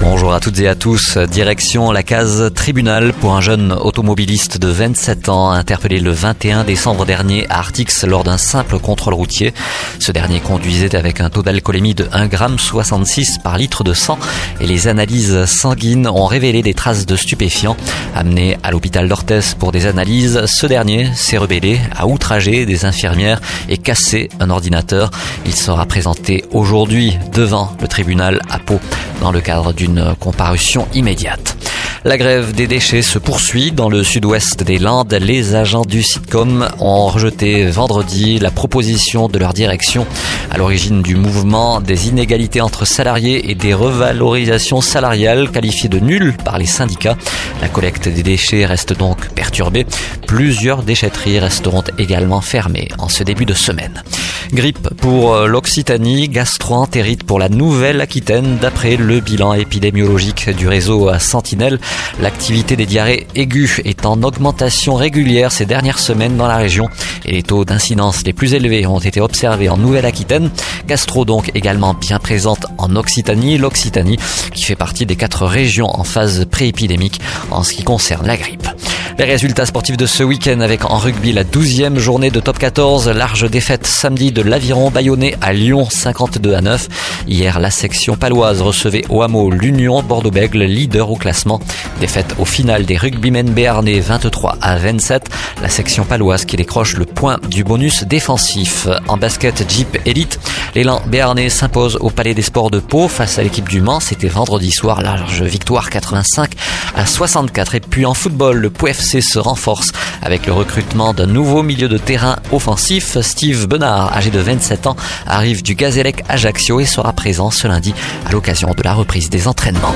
Bonjour à toutes et à tous. Direction la case tribunal pour un jeune automobiliste de 27 ans interpellé le 21 décembre dernier à Artix lors d'un simple contrôle routier. Ce dernier conduisait avec un taux d'alcoolémie de 1,66 g par litre de sang et les analyses sanguines ont révélé des traces de stupéfiants. Amené à l'hôpital d'Orthez pour des analyses, ce dernier s'est rebellé, a outragé des infirmières et cassé un ordinateur. Il sera présenté aujourd'hui devant le tribunal à Pau dans le cadre d'une comparution immédiate. La grève des déchets se poursuit dans le sud-ouest des Landes. Les agents du Sitcom ont rejeté vendredi la proposition de leur direction à l'origine du mouvement des inégalités entre salariés et des revalorisations salariales qualifiées de nulles par les syndicats. La collecte des déchets reste donc perturbée. Plusieurs déchetteries resteront également fermées en ce début de semaine. Grippe pour euh, l'Occitanie, gastroentérite pour la Nouvelle-Aquitaine. D'après le bilan épidémiologique du réseau Sentinelle, l'activité des diarrhées aiguës est en augmentation régulière ces dernières semaines dans la région et les taux d'incidence les plus élevés ont été observés en Nouvelle-Aquitaine. Gastro donc également bien présente en Occitanie, l'Occitanie qui fait partie des quatre régions en phase préépidémique en ce qui concerne la grippe. Les résultats sportifs de ce week-end avec en rugby la 12e journée de top 14, large défaite samedi de l'Aviron Bayonnais à Lyon 52 à 9. Hier, la section paloise recevait au hameau l'Union Bordeaux-Bègle, leader au classement. Défaite au final des rugbymen béarnais 23 à 27. La section paloise qui décroche le point du bonus défensif. En basket Jeep Elite, l'élan béarnais s'impose au Palais des Sports de Pau face à l'équipe du Mans. C'était vendredi soir, large victoire 85 à 64. Et puis en football, le POFC se renforce avec le recrutement d'un nouveau milieu de terrain offensif. Steve Benard, âgé de 27 ans, arrive du Gazélec Ajaccio et sera présent ce lundi à l'occasion de la reprise des entraînements.